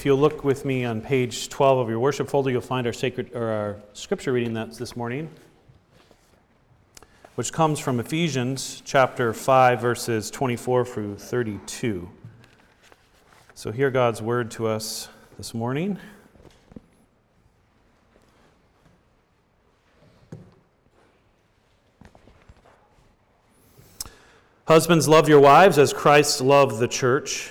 If you'll look with me on page 12 of your worship folder, you'll find our sacred or our scripture reading that's this morning, which comes from Ephesians chapter 5 verses 24 through 32. So hear God's word to us this morning. Husbands, love your wives as Christ loved the church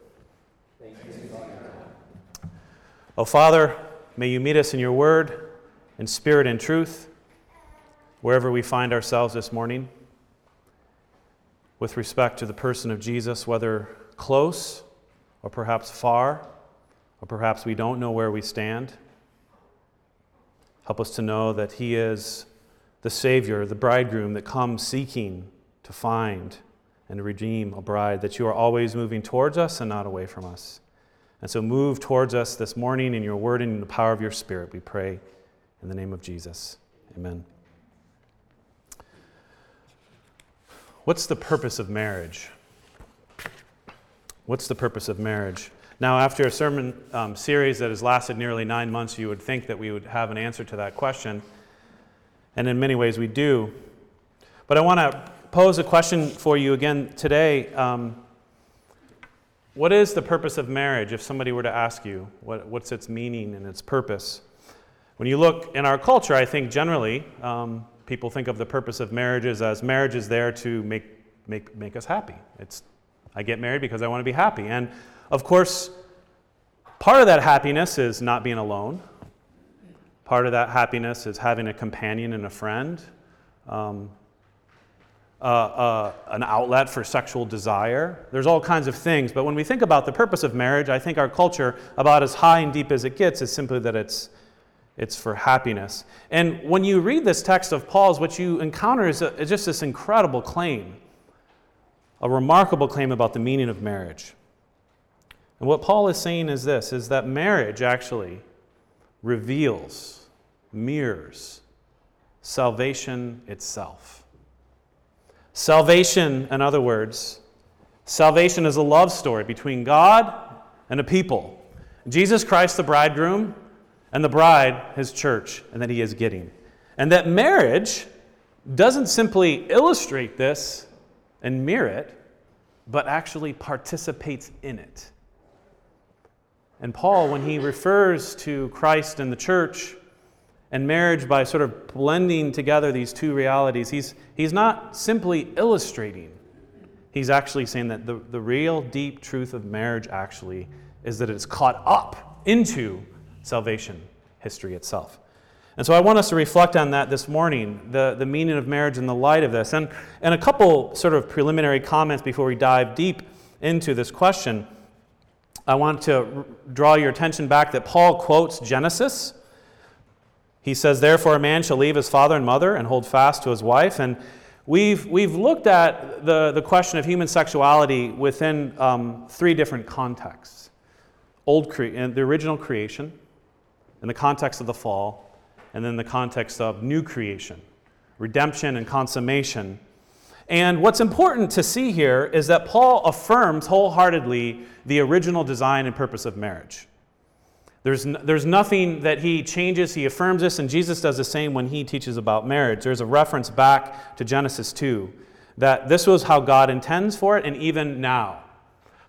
Oh, Father, may you meet us in your word, in spirit and truth, wherever we find ourselves this morning, with respect to the person of Jesus, whether close or perhaps far, or perhaps we don't know where we stand. Help us to know that He is the Savior, the bridegroom that comes seeking to find and redeem a bride, that you are always moving towards us and not away from us. And so move towards us this morning in your word and in the power of your spirit, we pray in the name of Jesus. Amen. What's the purpose of marriage? What's the purpose of marriage? Now, after a sermon um, series that has lasted nearly nine months, you would think that we would have an answer to that question. And in many ways, we do. But I want to pose a question for you again today. Um, what is the purpose of marriage if somebody were to ask you what, what's its meaning and its purpose? When you look in our culture, I think generally um, people think of the purpose of marriages as marriage is there to make, make, make us happy. It's, I get married because I want to be happy. And of course, part of that happiness is not being alone. Part of that happiness is having a companion and a friend. Um, uh, uh, an outlet for sexual desire. There's all kinds of things. But when we think about the purpose of marriage, I think our culture, about as high and deep as it gets, is simply that it's, it's for happiness. And when you read this text of Paul's, what you encounter is, a, is just this incredible claim, a remarkable claim about the meaning of marriage. And what Paul is saying is this is that marriage actually reveals, mirrors salvation itself. Salvation, in other words, salvation is a love story between God and a people. Jesus Christ, the bridegroom, and the bride, his church, and that he is getting. And that marriage doesn't simply illustrate this and mirror it, but actually participates in it. And Paul, when he refers to Christ and the church, and marriage by sort of blending together these two realities. He's, he's not simply illustrating, he's actually saying that the, the real deep truth of marriage actually is that it's caught up into salvation history itself. And so I want us to reflect on that this morning, the, the meaning of marriage in the light of this. And, and a couple sort of preliminary comments before we dive deep into this question. I want to draw your attention back that Paul quotes Genesis he says, Therefore, a man shall leave his father and mother and hold fast to his wife. And we've, we've looked at the, the question of human sexuality within um, three different contexts Old cre- the original creation, in the context of the fall, and then the context of new creation, redemption and consummation. And what's important to see here is that Paul affirms wholeheartedly the original design and purpose of marriage. There's, there's nothing that he changes. He affirms this, and Jesus does the same when he teaches about marriage. There's a reference back to Genesis 2 that this was how God intends for it, and even now.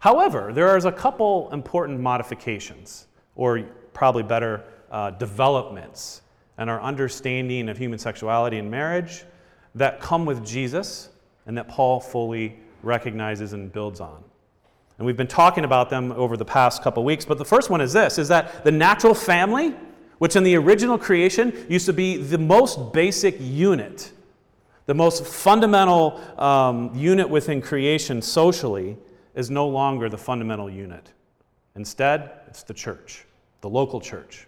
However, there is a couple important modifications, or probably better, uh, developments and our understanding of human sexuality and marriage that come with Jesus and that Paul fully recognizes and builds on. And we've been talking about them over the past couple weeks, but the first one is this is that the natural family, which in the original creation used to be the most basic unit, the most fundamental um, unit within creation socially, is no longer the fundamental unit. Instead, it's the church, the local church.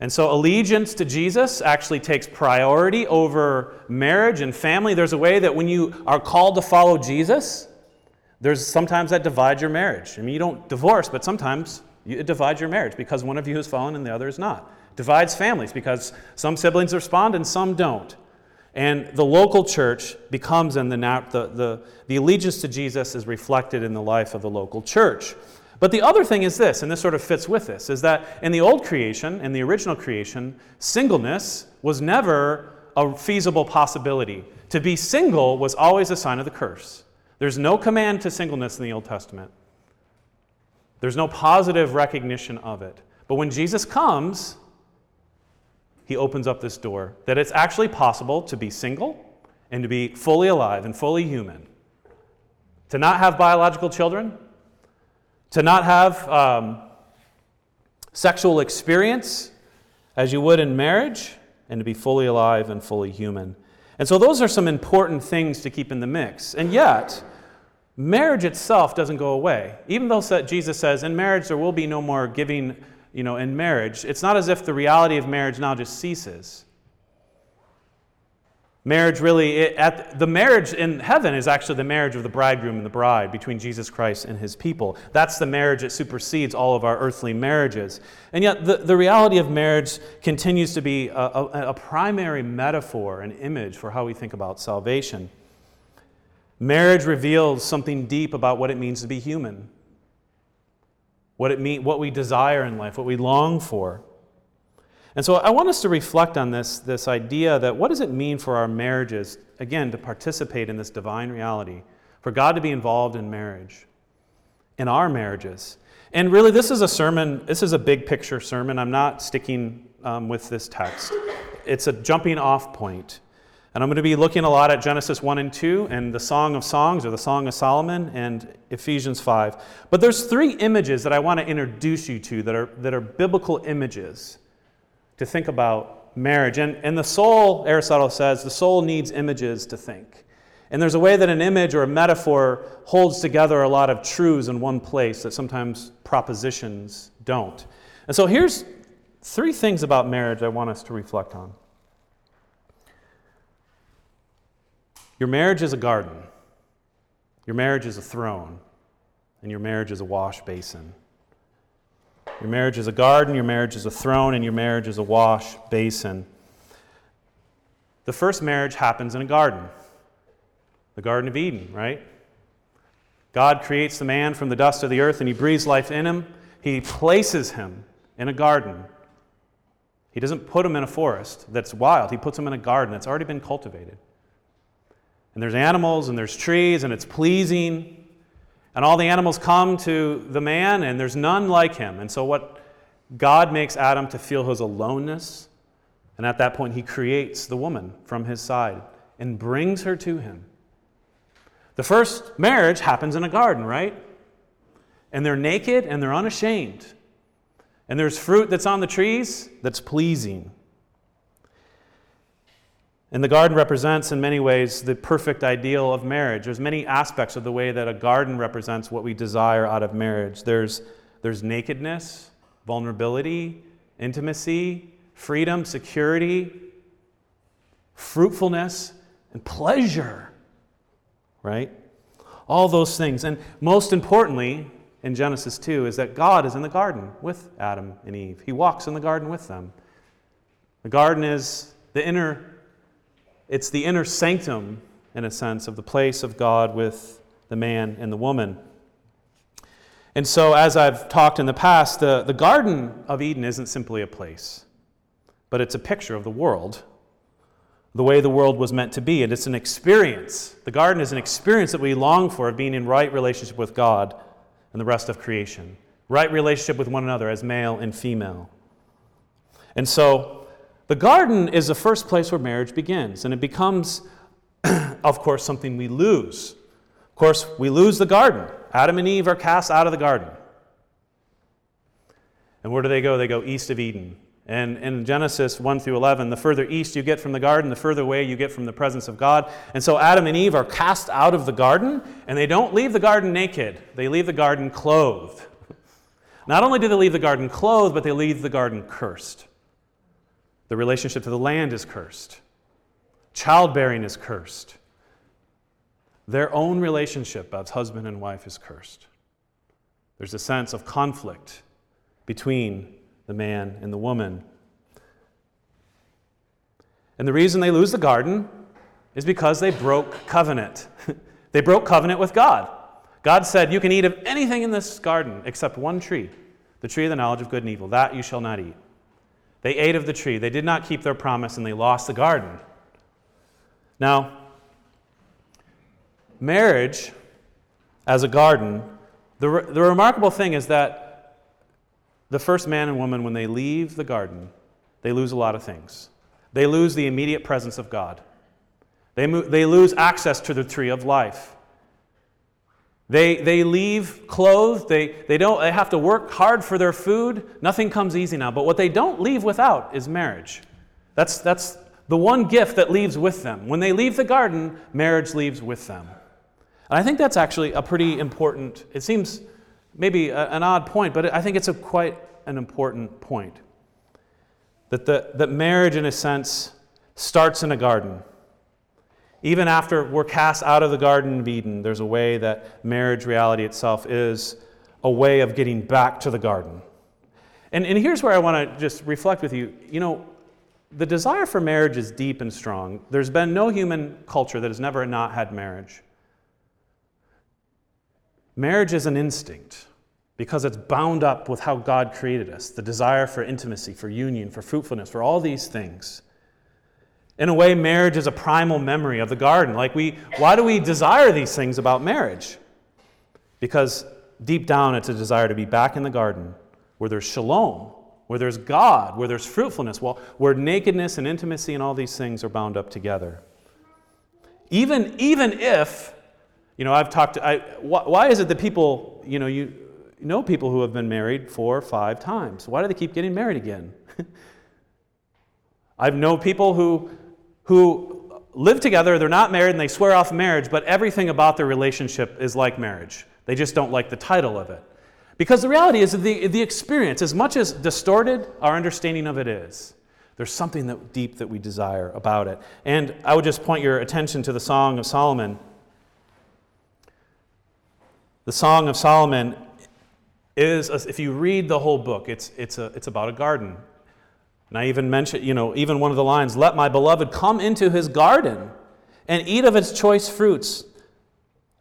And so allegiance to Jesus actually takes priority over marriage and family. There's a way that when you are called to follow Jesus, there's sometimes that divides your marriage. I mean, you don't divorce, but sometimes it divides your marriage because one of you has fallen and the other is not. Divides families because some siblings respond and some don't. And the local church becomes, and the, the, the, the allegiance to Jesus is reflected in the life of the local church. But the other thing is this, and this sort of fits with this, is that in the old creation, in the original creation, singleness was never a feasible possibility. To be single was always a sign of the curse. There's no command to singleness in the Old Testament, there's no positive recognition of it. But when Jesus comes, he opens up this door that it's actually possible to be single and to be fully alive and fully human. To not have biological children, to not have um, sexual experience as you would in marriage, and to be fully alive and fully human. And so, those are some important things to keep in the mix. And yet, marriage itself doesn't go away. Even though Jesus says, in marriage there will be no more giving, you know, in marriage, it's not as if the reality of marriage now just ceases. Marriage really, it, at, the marriage in heaven is actually the marriage of the bridegroom and the bride between Jesus Christ and his people. That's the marriage that supersedes all of our earthly marriages. And yet, the, the reality of marriage continues to be a, a, a primary metaphor, an image for how we think about salvation. Marriage reveals something deep about what it means to be human, what, it mean, what we desire in life, what we long for. And so I want us to reflect on this, this idea that what does it mean for our marriages, again, to participate in this divine reality, for God to be involved in marriage, in our marriages. And really, this is a sermon, this is a big picture sermon. I'm not sticking um, with this text, it's a jumping off point. And I'm going to be looking a lot at Genesis 1 and 2 and the Song of Songs or the Song of Solomon and Ephesians 5. But there's three images that I want to introduce you to that are, that are biblical images to think about marriage. And, and the soul, Aristotle says, the soul needs images to think. And there's a way that an image or a metaphor holds together a lot of truths in one place that sometimes propositions don't. And so here's three things about marriage I want us to reflect on. Your marriage is a garden, your marriage is a throne, and your marriage is a wash basin. Your marriage is a garden, your marriage is a throne, and your marriage is a wash basin. The first marriage happens in a garden, the Garden of Eden, right? God creates the man from the dust of the earth and he breathes life in him. He places him in a garden. He doesn't put him in a forest that's wild, he puts him in a garden that's already been cultivated. And there's animals and there's trees and it's pleasing. And all the animals come to the man, and there's none like him. And so, what God makes Adam to feel his aloneness, and at that point, he creates the woman from his side and brings her to him. The first marriage happens in a garden, right? And they're naked and they're unashamed. And there's fruit that's on the trees that's pleasing. And the garden represents, in many ways, the perfect ideal of marriage. There's many aspects of the way that a garden represents what we desire out of marriage. There's, there's nakedness, vulnerability, intimacy, freedom, security, fruitfulness, and pleasure, right? All those things. And most importantly, in Genesis 2, is that God is in the garden with Adam and Eve. He walks in the garden with them. The garden is the inner it's the inner sanctum, in a sense, of the place of God with the man and the woman. And so, as I've talked in the past, the, the Garden of Eden isn't simply a place, but it's a picture of the world, the way the world was meant to be. And it's an experience. The garden is an experience that we long for of being in right relationship with God and the rest of creation, right relationship with one another as male and female. And so the garden is the first place where marriage begins, and it becomes, of course, something we lose. Of course, we lose the garden. Adam and Eve are cast out of the garden. And where do they go? They go east of Eden. And in Genesis 1 through 11, the further east you get from the garden, the further away you get from the presence of God. And so Adam and Eve are cast out of the garden, and they don't leave the garden naked, they leave the garden clothed. Not only do they leave the garden clothed, but they leave the garden cursed. The relationship to the land is cursed, childbearing is cursed. Their own relationship as husband and wife is cursed. There's a sense of conflict between the man and the woman. And the reason they lose the garden is because they broke covenant. they broke covenant with God. God said, You can eat of anything in this garden except one tree, the tree of the knowledge of good and evil. That you shall not eat. They ate of the tree. They did not keep their promise and they lost the garden. Now, marriage as a garden, the, re- the remarkable thing is that the first man and woman, when they leave the garden, they lose a lot of things. They lose the immediate presence of God, they, mo- they lose access to the tree of life. They, they leave clothed. They, they, don't, they have to work hard for their food. Nothing comes easy now. But what they don't leave without is marriage. That's, that's the one gift that leaves with them. When they leave the garden, marriage leaves with them. And I think that's actually a pretty important, it seems maybe a, an odd point, but I think it's a quite an important point. That, the, that marriage, in a sense, starts in a garden. Even after we're cast out of the Garden of Eden, there's a way that marriage reality itself is a way of getting back to the garden. And, and here's where I want to just reflect with you. You know, the desire for marriage is deep and strong. There's been no human culture that has never not had marriage. Marriage is an instinct because it's bound up with how God created us the desire for intimacy, for union, for fruitfulness, for all these things. In a way, marriage is a primal memory of the garden. Like, we, why do we desire these things about marriage? Because deep down, it's a desire to be back in the garden where there's shalom, where there's God, where there's fruitfulness, where nakedness and intimacy and all these things are bound up together. Even, even if you know, I've talked, to, I, why is it that people, you know, you know people who have been married four or five times? Why do they keep getting married again? I've known people who, who live together, they're not married, and they swear off marriage, but everything about their relationship is like marriage. They just don't like the title of it. Because the reality is that the, the experience, as much as distorted our understanding of it is, there's something that deep that we desire about it. And I would just point your attention to the Song of Solomon. The Song of Solomon is, if you read the whole book, it's, it's, a, it's about a garden. And I even mentioned, you know, even one of the lines, let my beloved come into his garden and eat of its choice fruits.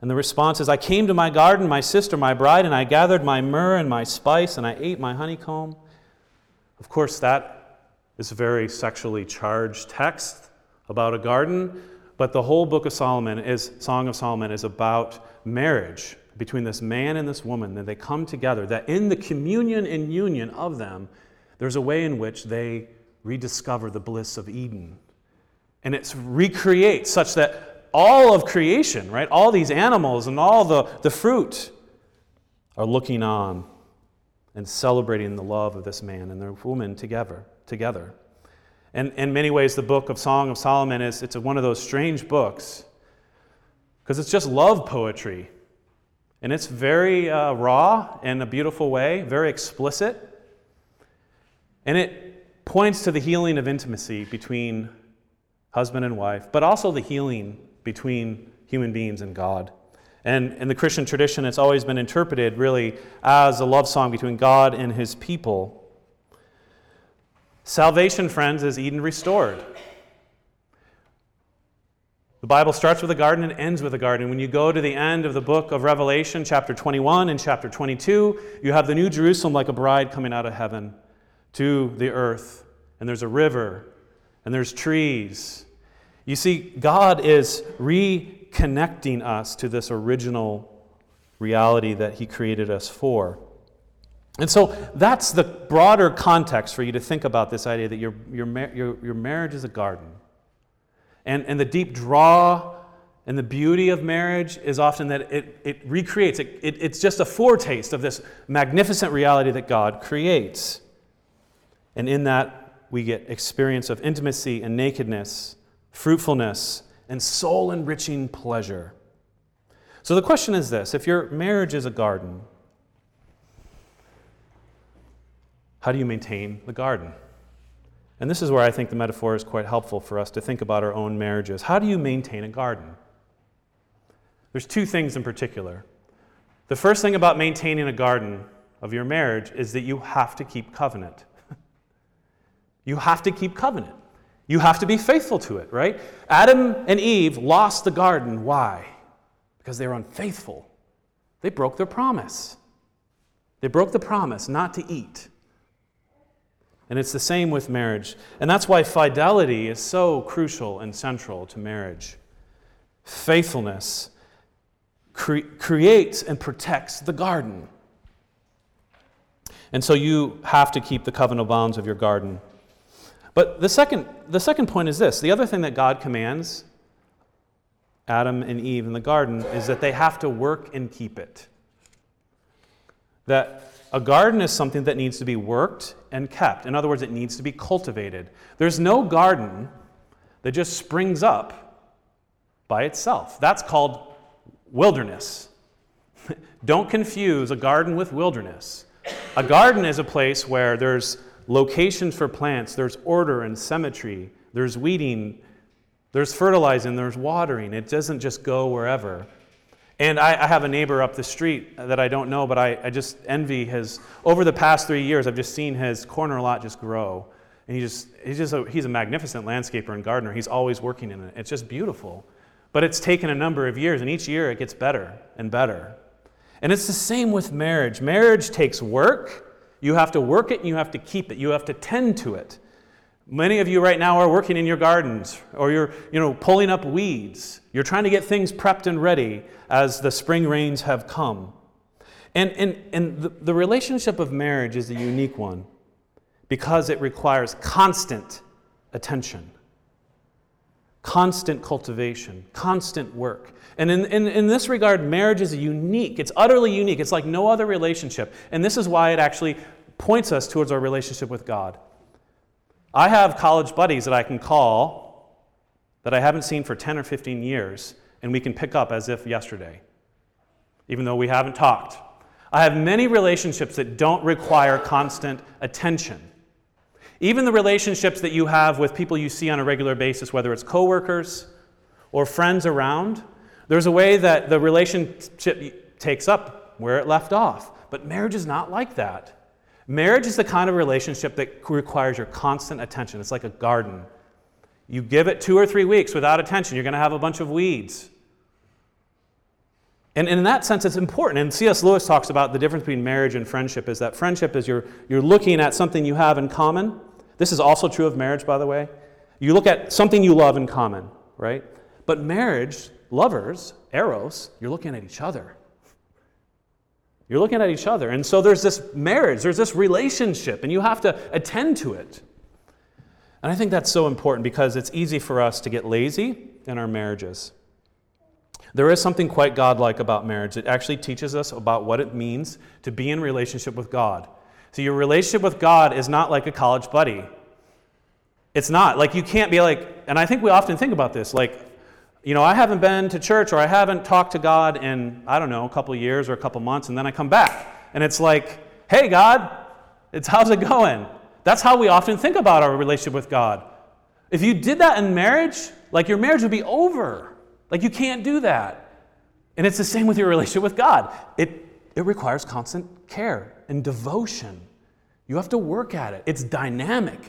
And the response is, I came to my garden, my sister, my bride, and I gathered my myrrh and my spice, and I ate my honeycomb. Of course, that is a very sexually charged text about a garden, but the whole book of Solomon is Song of Solomon is about marriage between this man and this woman, that they come together, that in the communion and union of them, there's a way in which they rediscover the bliss of Eden. And it's recreate such that all of creation, right, all these animals and all the, the fruit are looking on and celebrating the love of this man and the woman together. together. And in many ways, the book of Song of Solomon is it's one of those strange books because it's just love poetry and it's very uh, raw in a beautiful way, very explicit. And it points to the healing of intimacy between husband and wife, but also the healing between human beings and God. And in the Christian tradition, it's always been interpreted really as a love song between God and his people. Salvation, friends, is Eden restored. The Bible starts with a garden and ends with a garden. When you go to the end of the book of Revelation, chapter 21 and chapter 22, you have the New Jerusalem like a bride coming out of heaven to the earth. And there's a river, and there's trees. You see, God is reconnecting us to this original reality that He created us for. And so that's the broader context for you to think about this idea that your, your, your, your marriage is a garden. And, and the deep draw and the beauty of marriage is often that it, it recreates, it, it, it's just a foretaste of this magnificent reality that God creates. And in that, we get experience of intimacy and nakedness, fruitfulness, and soul enriching pleasure. So the question is this if your marriage is a garden, how do you maintain the garden? And this is where I think the metaphor is quite helpful for us to think about our own marriages. How do you maintain a garden? There's two things in particular. The first thing about maintaining a garden of your marriage is that you have to keep covenant. You have to keep covenant. You have to be faithful to it, right? Adam and Eve lost the garden. Why? Because they were unfaithful. They broke their promise. They broke the promise not to eat. And it's the same with marriage. And that's why fidelity is so crucial and central to marriage. Faithfulness cre- creates and protects the garden. And so you have to keep the covenant bounds of your garden. But the second, the second point is this the other thing that God commands Adam and Eve in the garden is that they have to work and keep it. That a garden is something that needs to be worked and kept. In other words, it needs to be cultivated. There's no garden that just springs up by itself. That's called wilderness. Don't confuse a garden with wilderness. A garden is a place where there's locations for plants, there's order and symmetry, there's weeding, there's fertilizing, there's watering. It doesn't just go wherever. And I, I, have a neighbor up the street that I don't know, but I, I just envy his. Over the past three years, I've just seen his corner lot just grow. And he just, he's, just a, he's a magnificent landscaper and gardener. He's always working in it. It's just beautiful. But it's taken a number of years, and each year it gets better and better. And it's the same with marriage. Marriage takes work. You have to work it and you have to keep it. You have to tend to it. Many of you right now are working in your gardens or you're you know, pulling up weeds. You're trying to get things prepped and ready as the spring rains have come. And, and, and the, the relationship of marriage is a unique one because it requires constant attention, constant cultivation, constant work. And in, in, in this regard, marriage is unique. It's utterly unique. It's like no other relationship. And this is why it actually points us towards our relationship with God. I have college buddies that I can call that I haven't seen for 10 or 15 years, and we can pick up as if yesterday, even though we haven't talked. I have many relationships that don't require constant attention. Even the relationships that you have with people you see on a regular basis, whether it's coworkers or friends around, there's a way that the relationship takes up where it left off. But marriage is not like that. Marriage is the kind of relationship that requires your constant attention. It's like a garden. You give it two or three weeks without attention, you're going to have a bunch of weeds. And in that sense, it's important. And C.S. Lewis talks about the difference between marriage and friendship is that friendship is you're, you're looking at something you have in common. This is also true of marriage, by the way. You look at something you love in common, right? But marriage, lovers, eros, you're looking at each other. You're looking at each other. And so there's this marriage, there's this relationship, and you have to attend to it. And I think that's so important because it's easy for us to get lazy in our marriages. There is something quite godlike about marriage. It actually teaches us about what it means to be in relationship with God. So your relationship with God is not like a college buddy. It's not. Like you can't be like, and I think we often think about this, like you know, I haven't been to church or I haven't talked to God in, I don't know, a couple years or a couple months, and then I come back. And it's like, hey, God, it's how's it going? That's how we often think about our relationship with God. If you did that in marriage, like your marriage would be over. Like you can't do that. And it's the same with your relationship with God. It, it requires constant care and devotion. You have to work at it. It's dynamic.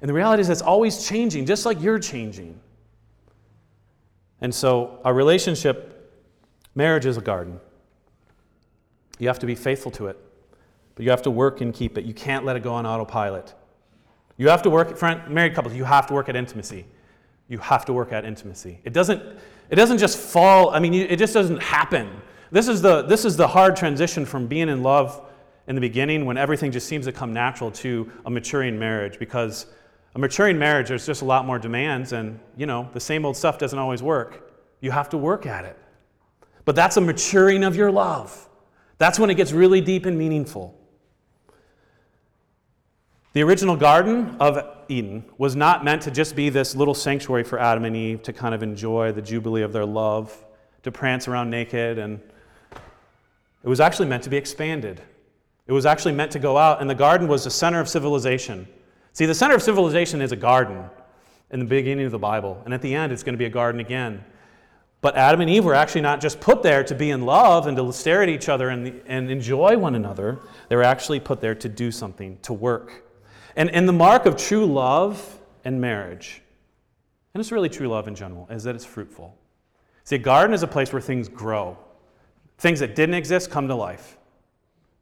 And the reality is it's always changing, just like you're changing. And so, a relationship, marriage is a garden. You have to be faithful to it, but you have to work and keep it. You can't let it go on autopilot. You have to work, friend, married couples, you have to work at intimacy. You have to work at intimacy. It doesn't, it doesn't just fall, I mean, it just doesn't happen. This is, the, this is the hard transition from being in love in the beginning when everything just seems to come natural to a maturing marriage because a maturing marriage, there's just a lot more demands, and you know, the same old stuff doesn't always work. You have to work at it. But that's a maturing of your love. That's when it gets really deep and meaningful. The original Garden of Eden was not meant to just be this little sanctuary for Adam and Eve to kind of enjoy the jubilee of their love, to prance around naked, and it was actually meant to be expanded. It was actually meant to go out, and the garden was the center of civilization. See, the center of civilization is a garden in the beginning of the Bible, and at the end, it's going to be a garden again. But Adam and Eve were actually not just put there to be in love and to stare at each other and, and enjoy one another. They were actually put there to do something, to work. And, and the mark of true love and marriage, and it's really true love in general, is that it's fruitful. See, a garden is a place where things grow. Things that didn't exist come to life.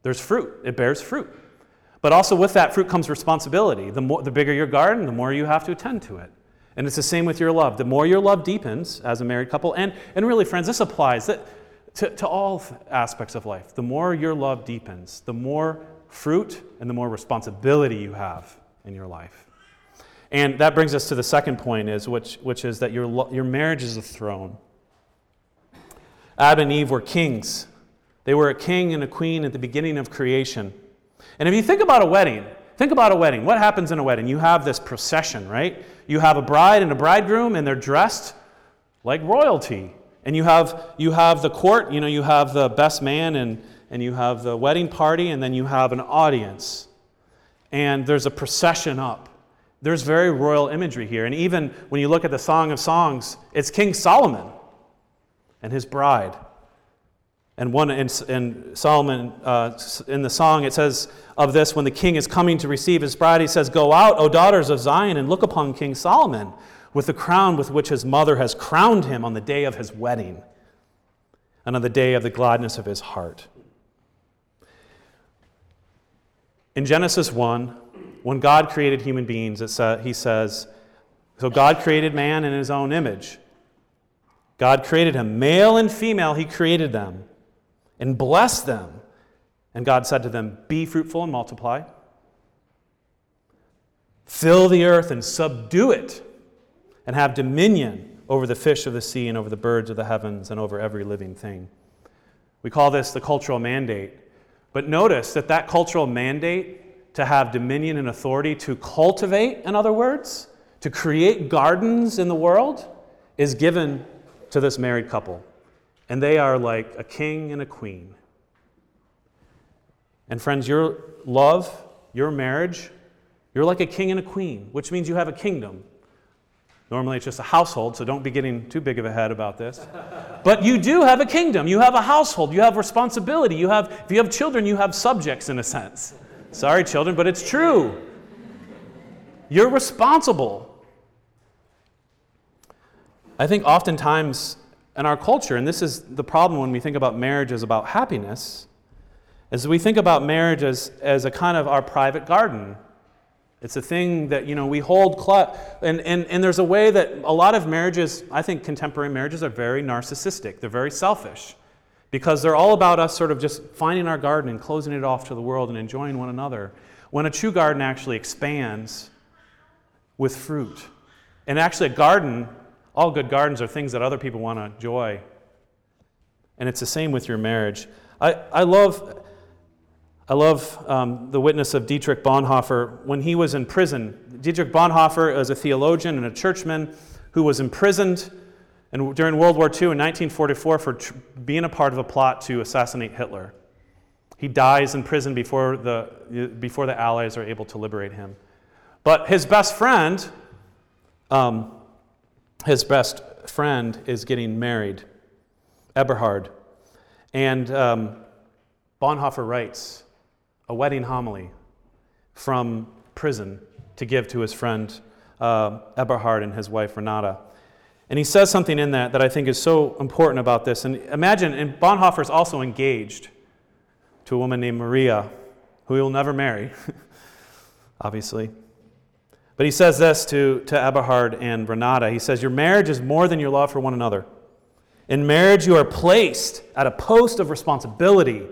There's fruit, it bears fruit. But also with that fruit comes responsibility. The, more, the bigger your garden, the more you have to attend to it. And it's the same with your love. The more your love deepens as a married couple, and, and really, friends, this applies that, to, to all aspects of life. The more your love deepens, the more fruit and the more responsibility you have in your life. And that brings us to the second point, is, which, which is that your, your marriage is a throne. Adam and Eve were kings they were a king and a queen at the beginning of creation. And if you think about a wedding, think about a wedding. What happens in a wedding? You have this procession, right? You have a bride and a bridegroom, and they're dressed like royalty. And you have, you have the court, you know, you have the best man, and, and you have the wedding party, and then you have an audience. And there's a procession up. There's very royal imagery here. And even when you look at the Song of Songs, it's King Solomon and his bride. And one in, in Solomon, uh, in the song, it says of this when the king is coming to receive his bride, he says, Go out, O daughters of Zion, and look upon King Solomon with the crown with which his mother has crowned him on the day of his wedding and on the day of the gladness of his heart. In Genesis 1, when God created human beings, sa- he says, So God created man in his own image. God created him, male and female, he created them and blessed them. And God said to them, Be fruitful and multiply, fill the earth and subdue it, and have dominion over the fish of the sea and over the birds of the heavens and over every living thing. We call this the cultural mandate. But notice that that cultural mandate to have dominion and authority to cultivate, in other words, to create gardens in the world, is given to this married couple and they are like a king and a queen. And friends, your love, your marriage, you're like a king and a queen, which means you have a kingdom. Normally it's just a household, so don't be getting too big of a head about this. but you do have a kingdom. You have a household. You have responsibility. You have, if you have children, you have subjects in a sense. Sorry, children, but it's true. You're responsible. I think oftentimes and our culture, and this is the problem when we think about marriage as about happiness, is we think about marriage as, as a kind of our private garden. It's a thing that, you know, we hold, cl- and, and, and there's a way that a lot of marriages, I think contemporary marriages are very narcissistic. They're very selfish because they're all about us sort of just finding our garden and closing it off to the world and enjoying one another. When a true garden actually expands with fruit. And actually, a garden all good gardens are things that other people want to enjoy. And it's the same with your marriage. I, I love, I love um, the witness of Dietrich Bonhoeffer when he was in prison. Dietrich Bonhoeffer is a theologian and a churchman who was imprisoned and during World War II in 1944 for tr- being a part of a plot to assassinate Hitler. He dies in prison before the, before the Allies are able to liberate him. But his best friend, um, his best friend is getting married, Eberhard. And um, Bonhoeffer writes a wedding homily from prison to give to his friend uh, Eberhard and his wife Renata. And he says something in that that I think is so important about this. And imagine, and Bonhoeffer is also engaged to a woman named Maria, who he will never marry, obviously. But he says this to, to Eberhard and Renata. He says, Your marriage is more than your love for one another. In marriage, you are placed at a post of responsibility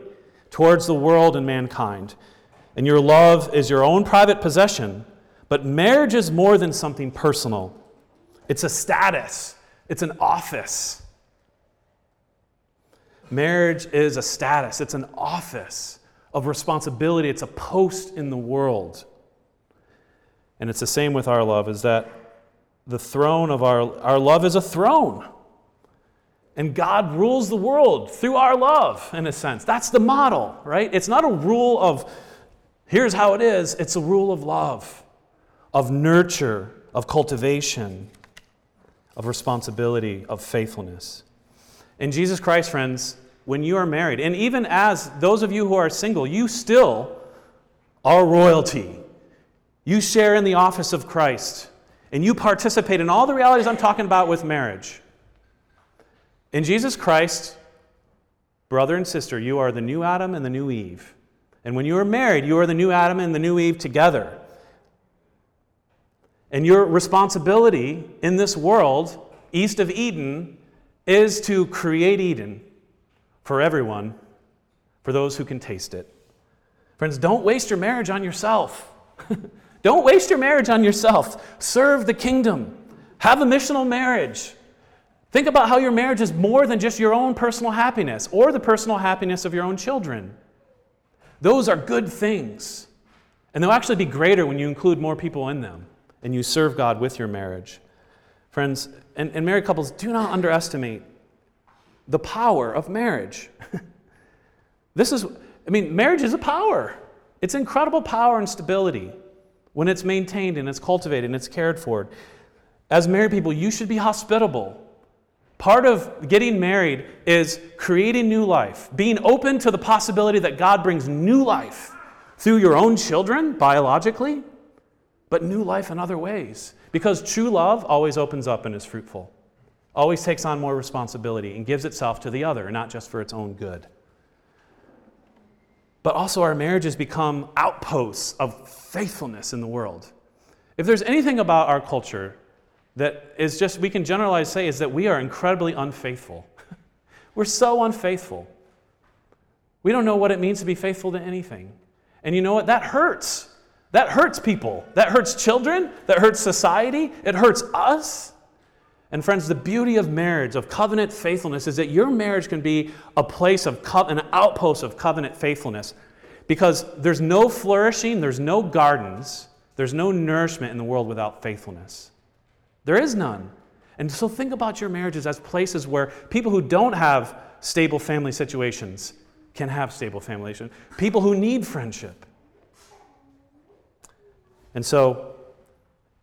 towards the world and mankind. And your love is your own private possession, but marriage is more than something personal. It's a status, it's an office. Marriage is a status, it's an office of responsibility, it's a post in the world. And it's the same with our love, is that the throne of our, our love is a throne. And God rules the world through our love, in a sense. That's the model, right? It's not a rule of, here's how it is, it's a rule of love, of nurture, of cultivation, of responsibility, of faithfulness. In Jesus Christ, friends, when you are married, and even as those of you who are single, you still are royalty. You share in the office of Christ, and you participate in all the realities I'm talking about with marriage. In Jesus Christ, brother and sister, you are the new Adam and the new Eve. And when you are married, you are the new Adam and the new Eve together. And your responsibility in this world, east of Eden, is to create Eden for everyone, for those who can taste it. Friends, don't waste your marriage on yourself. don't waste your marriage on yourself. Serve the kingdom. Have a missional marriage. Think about how your marriage is more than just your own personal happiness or the personal happiness of your own children. Those are good things. And they'll actually be greater when you include more people in them and you serve God with your marriage. Friends, and, and married couples, do not underestimate the power of marriage. this is, I mean, marriage is a power. It's incredible power and stability when it's maintained and it's cultivated and it's cared for. As married people, you should be hospitable. Part of getting married is creating new life, being open to the possibility that God brings new life through your own children, biologically, but new life in other ways. Because true love always opens up and is fruitful always takes on more responsibility and gives itself to the other, not just for its own good. But also, our marriages become outposts of faithfulness in the world. If there's anything about our culture that is just, we can generalize say, is that we are incredibly unfaithful. We're so unfaithful. We don't know what it means to be faithful to anything. And you know what? That hurts. That hurts people. That hurts children. That hurts society. It hurts us. And friends, the beauty of marriage, of covenant faithfulness, is that your marriage can be a place of co- an outpost of covenant faithfulness. Because there's no flourishing, there's no gardens, there's no nourishment in the world without faithfulness. There is none. And so think about your marriages as places where people who don't have stable family situations can have stable family situations. People who need friendship. And so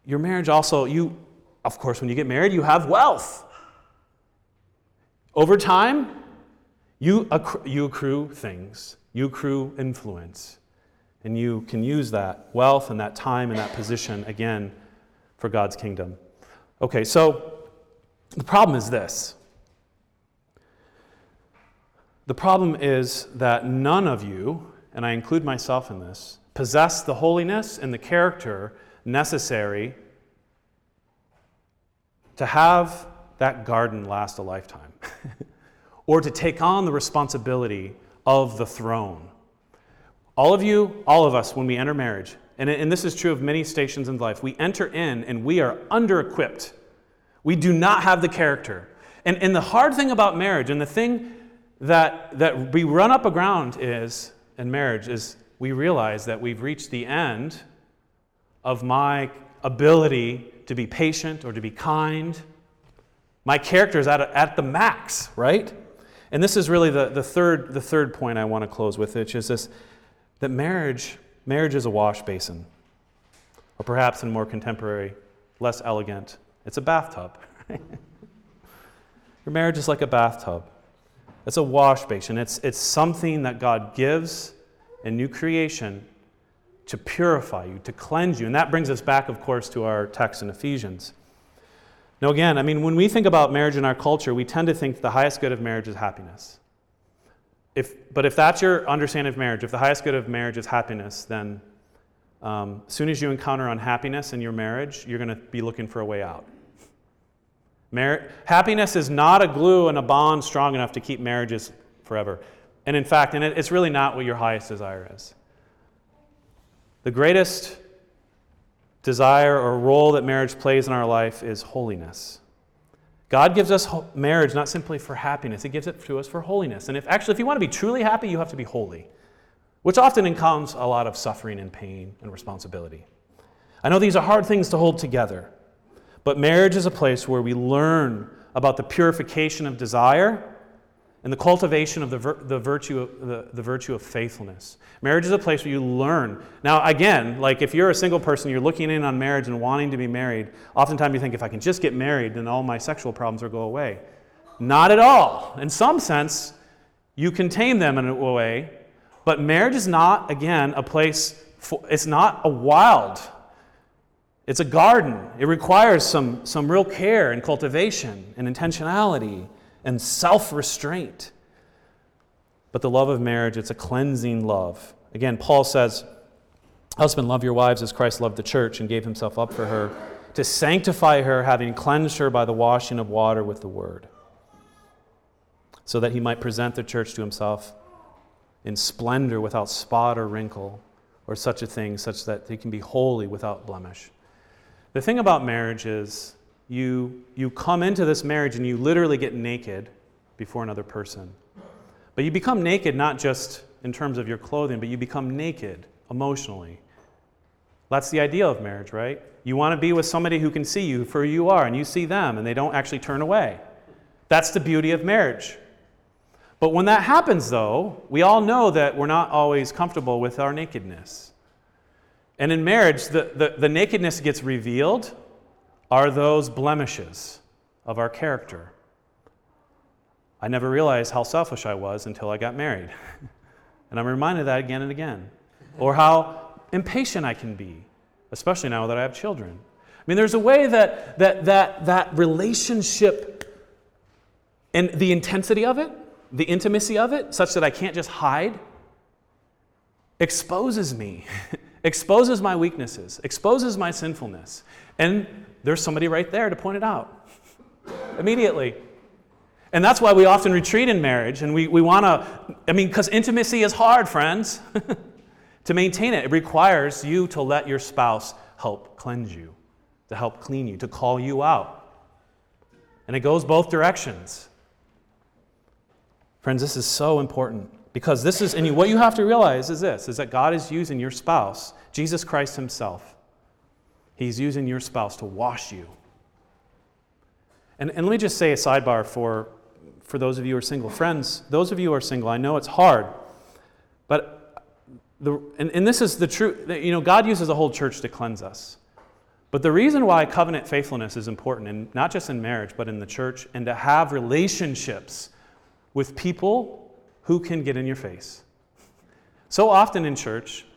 your marriage also, you of course, when you get married, you have wealth. Over time, you accrue, you accrue things, you accrue influence, and you can use that wealth and that time and that position again for God's kingdom. Okay, so the problem is this. The problem is that none of you, and I include myself in this, possess the holiness and the character necessary to have that garden last a lifetime, or to take on the responsibility of the throne. All of you, all of us, when we enter marriage, and, and this is true of many stations in life, we enter in and we are under equipped. We do not have the character. And, and the hard thing about marriage, and the thing that, that we run up aground is, in marriage, is we realize that we've reached the end of my ability to be patient or to be kind. My character is at, a, at the max, right? And this is really the, the, third, the third point I want to close with, which is this that marriage, marriage is a wash basin. Or perhaps in more contemporary, less elegant, it's a bathtub. Your marriage is like a bathtub. It's a wash basin. It's, it's something that God gives in new creation to purify you, to cleanse you. And that brings us back, of course, to our text in Ephesians. Now, again, I mean, when we think about marriage in our culture, we tend to think the highest good of marriage is happiness. If, but if that's your understanding of marriage, if the highest good of marriage is happiness, then um, as soon as you encounter unhappiness in your marriage, you're going to be looking for a way out. Mar- happiness is not a glue and a bond strong enough to keep marriages forever. And in fact, and it's really not what your highest desire is. The greatest desire or role that marriage plays in our life is holiness. God gives us marriage not simply for happiness, He gives it to us for holiness. And if actually, if you want to be truly happy, you have to be holy, which often encompasses a lot of suffering and pain and responsibility. I know these are hard things to hold together, but marriage is a place where we learn about the purification of desire and the cultivation of the, vir- the, virtue of, the, the virtue of faithfulness. Marriage is a place where you learn. Now, again, like if you're a single person, you're looking in on marriage and wanting to be married, oftentimes you think if I can just get married, then all my sexual problems will go away. Not at all. In some sense, you can tame them in a way, but marriage is not, again, a place, for, it's not a wild, it's a garden. It requires some, some real care and cultivation and intentionality and self restraint. But the love of marriage, it's a cleansing love. Again, Paul says, Husband, love your wives as Christ loved the church and gave himself up for her, to sanctify her, having cleansed her by the washing of water with the word, so that he might present the church to himself in splendor without spot or wrinkle or such a thing, such that they can be holy without blemish. The thing about marriage is you, you come into this marriage and you literally get naked before another person. But you become naked not just in terms of your clothing, but you become naked emotionally. That's the idea of marriage, right? You want to be with somebody who can see you for who you are, and you see them, and they don't actually turn away. That's the beauty of marriage. But when that happens, though, we all know that we're not always comfortable with our nakedness. And in marriage, the, the, the nakedness gets revealed, are those blemishes of our character. I never realized how selfish I was until I got married. and I'm reminded of that again and again. Or how impatient I can be, especially now that I have children. I mean, there's a way that that, that, that relationship and the intensity of it, the intimacy of it, such that I can't just hide, exposes me, exposes my weaknesses, exposes my sinfulness. And there's somebody right there to point it out immediately. And that's why we often retreat in marriage and we, we want to, I mean, because intimacy is hard, friends. to maintain it, it requires you to let your spouse help cleanse you, to help clean you, to call you out. And it goes both directions. Friends, this is so important because this is, and what you have to realize is this, is that God is using your spouse, Jesus Christ himself, He's using your spouse to wash you. And, and let me just say a sidebar for, for those of you who are single. Friends, those of you who are single, I know it's hard, but the, and, and this is the truth. You know, God uses the whole church to cleanse us. But the reason why covenant faithfulness is important, and not just in marriage, but in the church, and to have relationships with people who can get in your face. So often in church,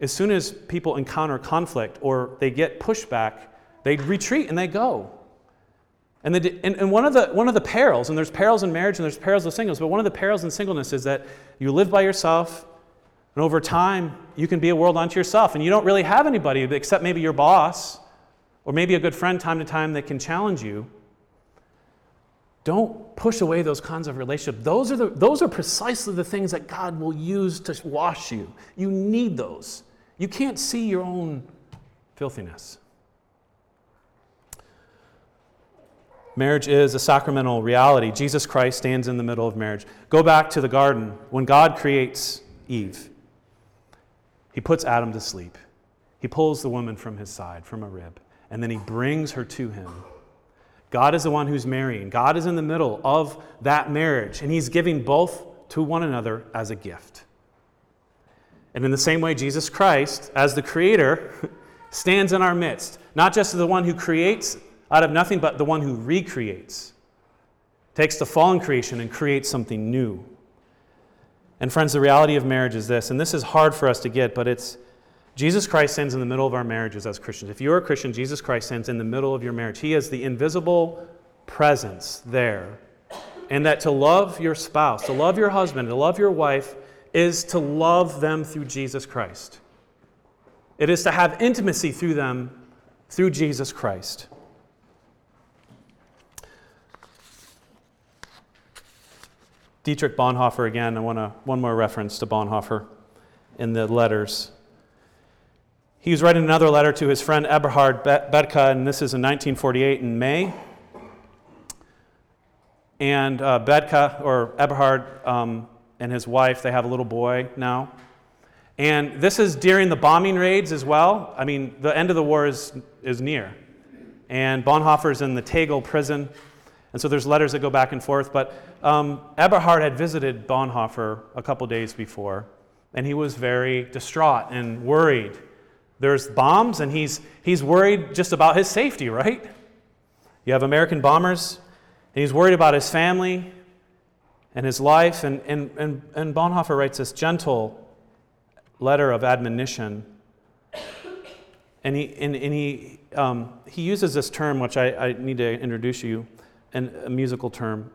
as soon as people encounter conflict or they get pushback, they retreat and they go. And, the, and, and, one, of the, one of the perils, and there's perils in marriage and there's perils of singles, but one of the perils in singleness is that you live by yourself, and over time, you can be a world unto yourself, and you don't really have anybody except maybe your boss or maybe a good friend time to time that can challenge you. Don't push away those kinds of relationships. Those are, the, those are precisely the things that God will use to wash you. You need those. You can't see your own filthiness. Marriage is a sacramental reality. Jesus Christ stands in the middle of marriage. Go back to the garden. When God creates Eve, he puts Adam to sleep. He pulls the woman from his side, from a rib, and then he brings her to him. God is the one who's marrying. God is in the middle of that marriage, and he's giving both to one another as a gift. And in the same way, Jesus Christ, as the Creator, stands in our midst, not just as the one who creates out of nothing, but the one who recreates, takes the fallen creation and creates something new. And friends, the reality of marriage is this, and this is hard for us to get, but it's Jesus Christ stands in the middle of our marriages as Christians. If you're a Christian, Jesus Christ stands in the middle of your marriage. He is the invisible presence there. And that to love your spouse, to love your husband, to love your wife, is to love them through Jesus Christ. It is to have intimacy through them through Jesus Christ. Dietrich Bonhoeffer again. I want to, one more reference to Bonhoeffer in the letters. He was writing another letter to his friend Eberhard Bethge, and this is in 1948 in May. And uh, Bethge, or Eberhard, um, and his wife, they have a little boy now. And this is during the bombing raids as well. I mean, the end of the war is, is near. And Bonhoeffer's in the Tegel prison. And so there's letters that go back and forth. But um, Eberhard had visited Bonhoeffer a couple days before, and he was very distraught and worried. There's bombs, and he's, he's worried just about his safety, right? You have American bombers, and he's worried about his family and his life. And, and, and, and Bonhoeffer writes this gentle letter of admonition. And he, and, and he, um, he uses this term, which I, I need to introduce you, and a musical term,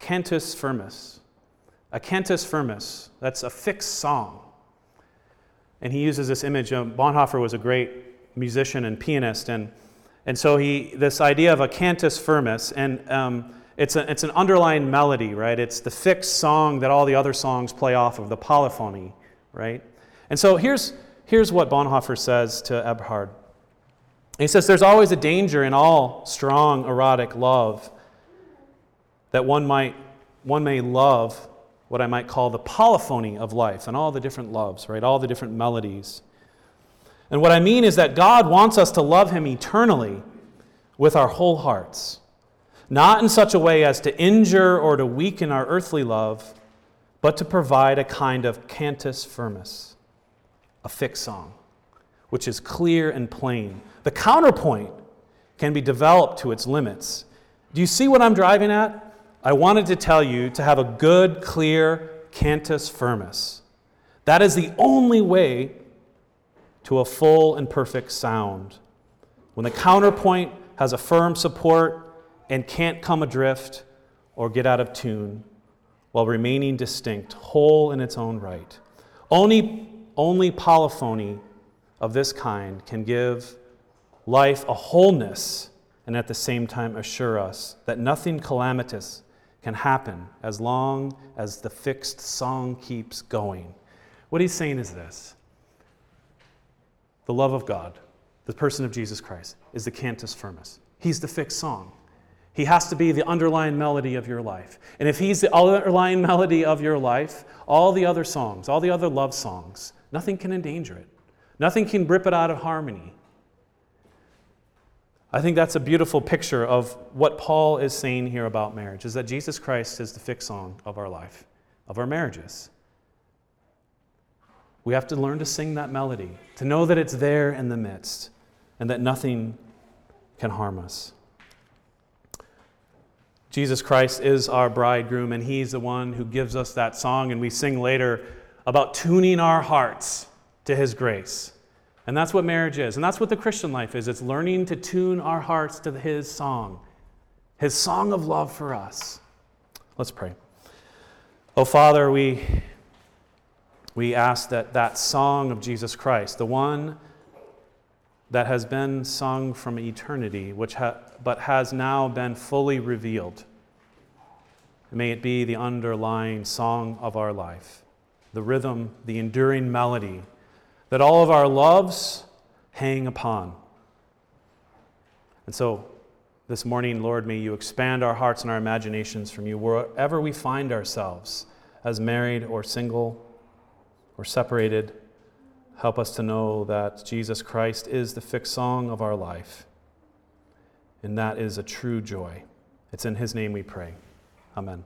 cantus firmus. A cantus firmus, that's a fixed song. And he uses this image. Um, Bonhoeffer was a great musician and pianist, and, and so he, this idea of a cantus firmus, and um, it's, a, it's an underlying melody, right? It's the fixed song that all the other songs play off of, the polyphony, right? And so here's, here's what Bonhoeffer says to Eberhard. He says, There's always a danger in all strong erotic love that one, might, one may love what I might call the polyphony of life and all the different loves, right? All the different melodies. And what I mean is that God wants us to love Him eternally with our whole hearts, not in such a way as to injure or to weaken our earthly love, but to provide a kind of cantus firmus a fixed song, which is clear and plain. The counterpoint can be developed to its limits. Do you see what I'm driving at? I wanted to tell you to have a good, clear cantus firmus. That is the only way to a full and perfect sound. When the counterpoint has a firm support and can't come adrift or get out of tune while remaining distinct, whole in its own right. Only only polyphony of this kind can give life a wholeness and at the same time assure us that nothing calamitous can happen as long as the fixed song keeps going. What he's saying is this the love of God, the person of Jesus Christ, is the cantus firmus. He's the fixed song. He has to be the underlying melody of your life. And if he's the underlying melody of your life, all the other songs, all the other love songs, Nothing can endanger it, nothing can rip it out of harmony. I think that's a beautiful picture of what Paul is saying here about marriage is that Jesus Christ is the fix song of our life, of our marriages. We have to learn to sing that melody, to know that it's there in the midst, and that nothing can harm us. Jesus Christ is our bridegroom, and He's the one who gives us that song. And we sing later, about tuning our hearts to His grace. And that's what marriage is. And that's what the Christian life is it's learning to tune our hearts to His song, His song of love for us. Let's pray. Oh, Father, we, we ask that that song of Jesus Christ, the one that has been sung from eternity, which ha- but has now been fully revealed, may it be the underlying song of our life the rhythm, the enduring melody that all of our loves hang upon. And so, this morning, Lord, may you expand our hearts and our imaginations from you wherever we find ourselves, as married or single or separated. Help us to know that Jesus Christ is the fixed song of our life, and that is a true joy. It's in his name we pray. Amen.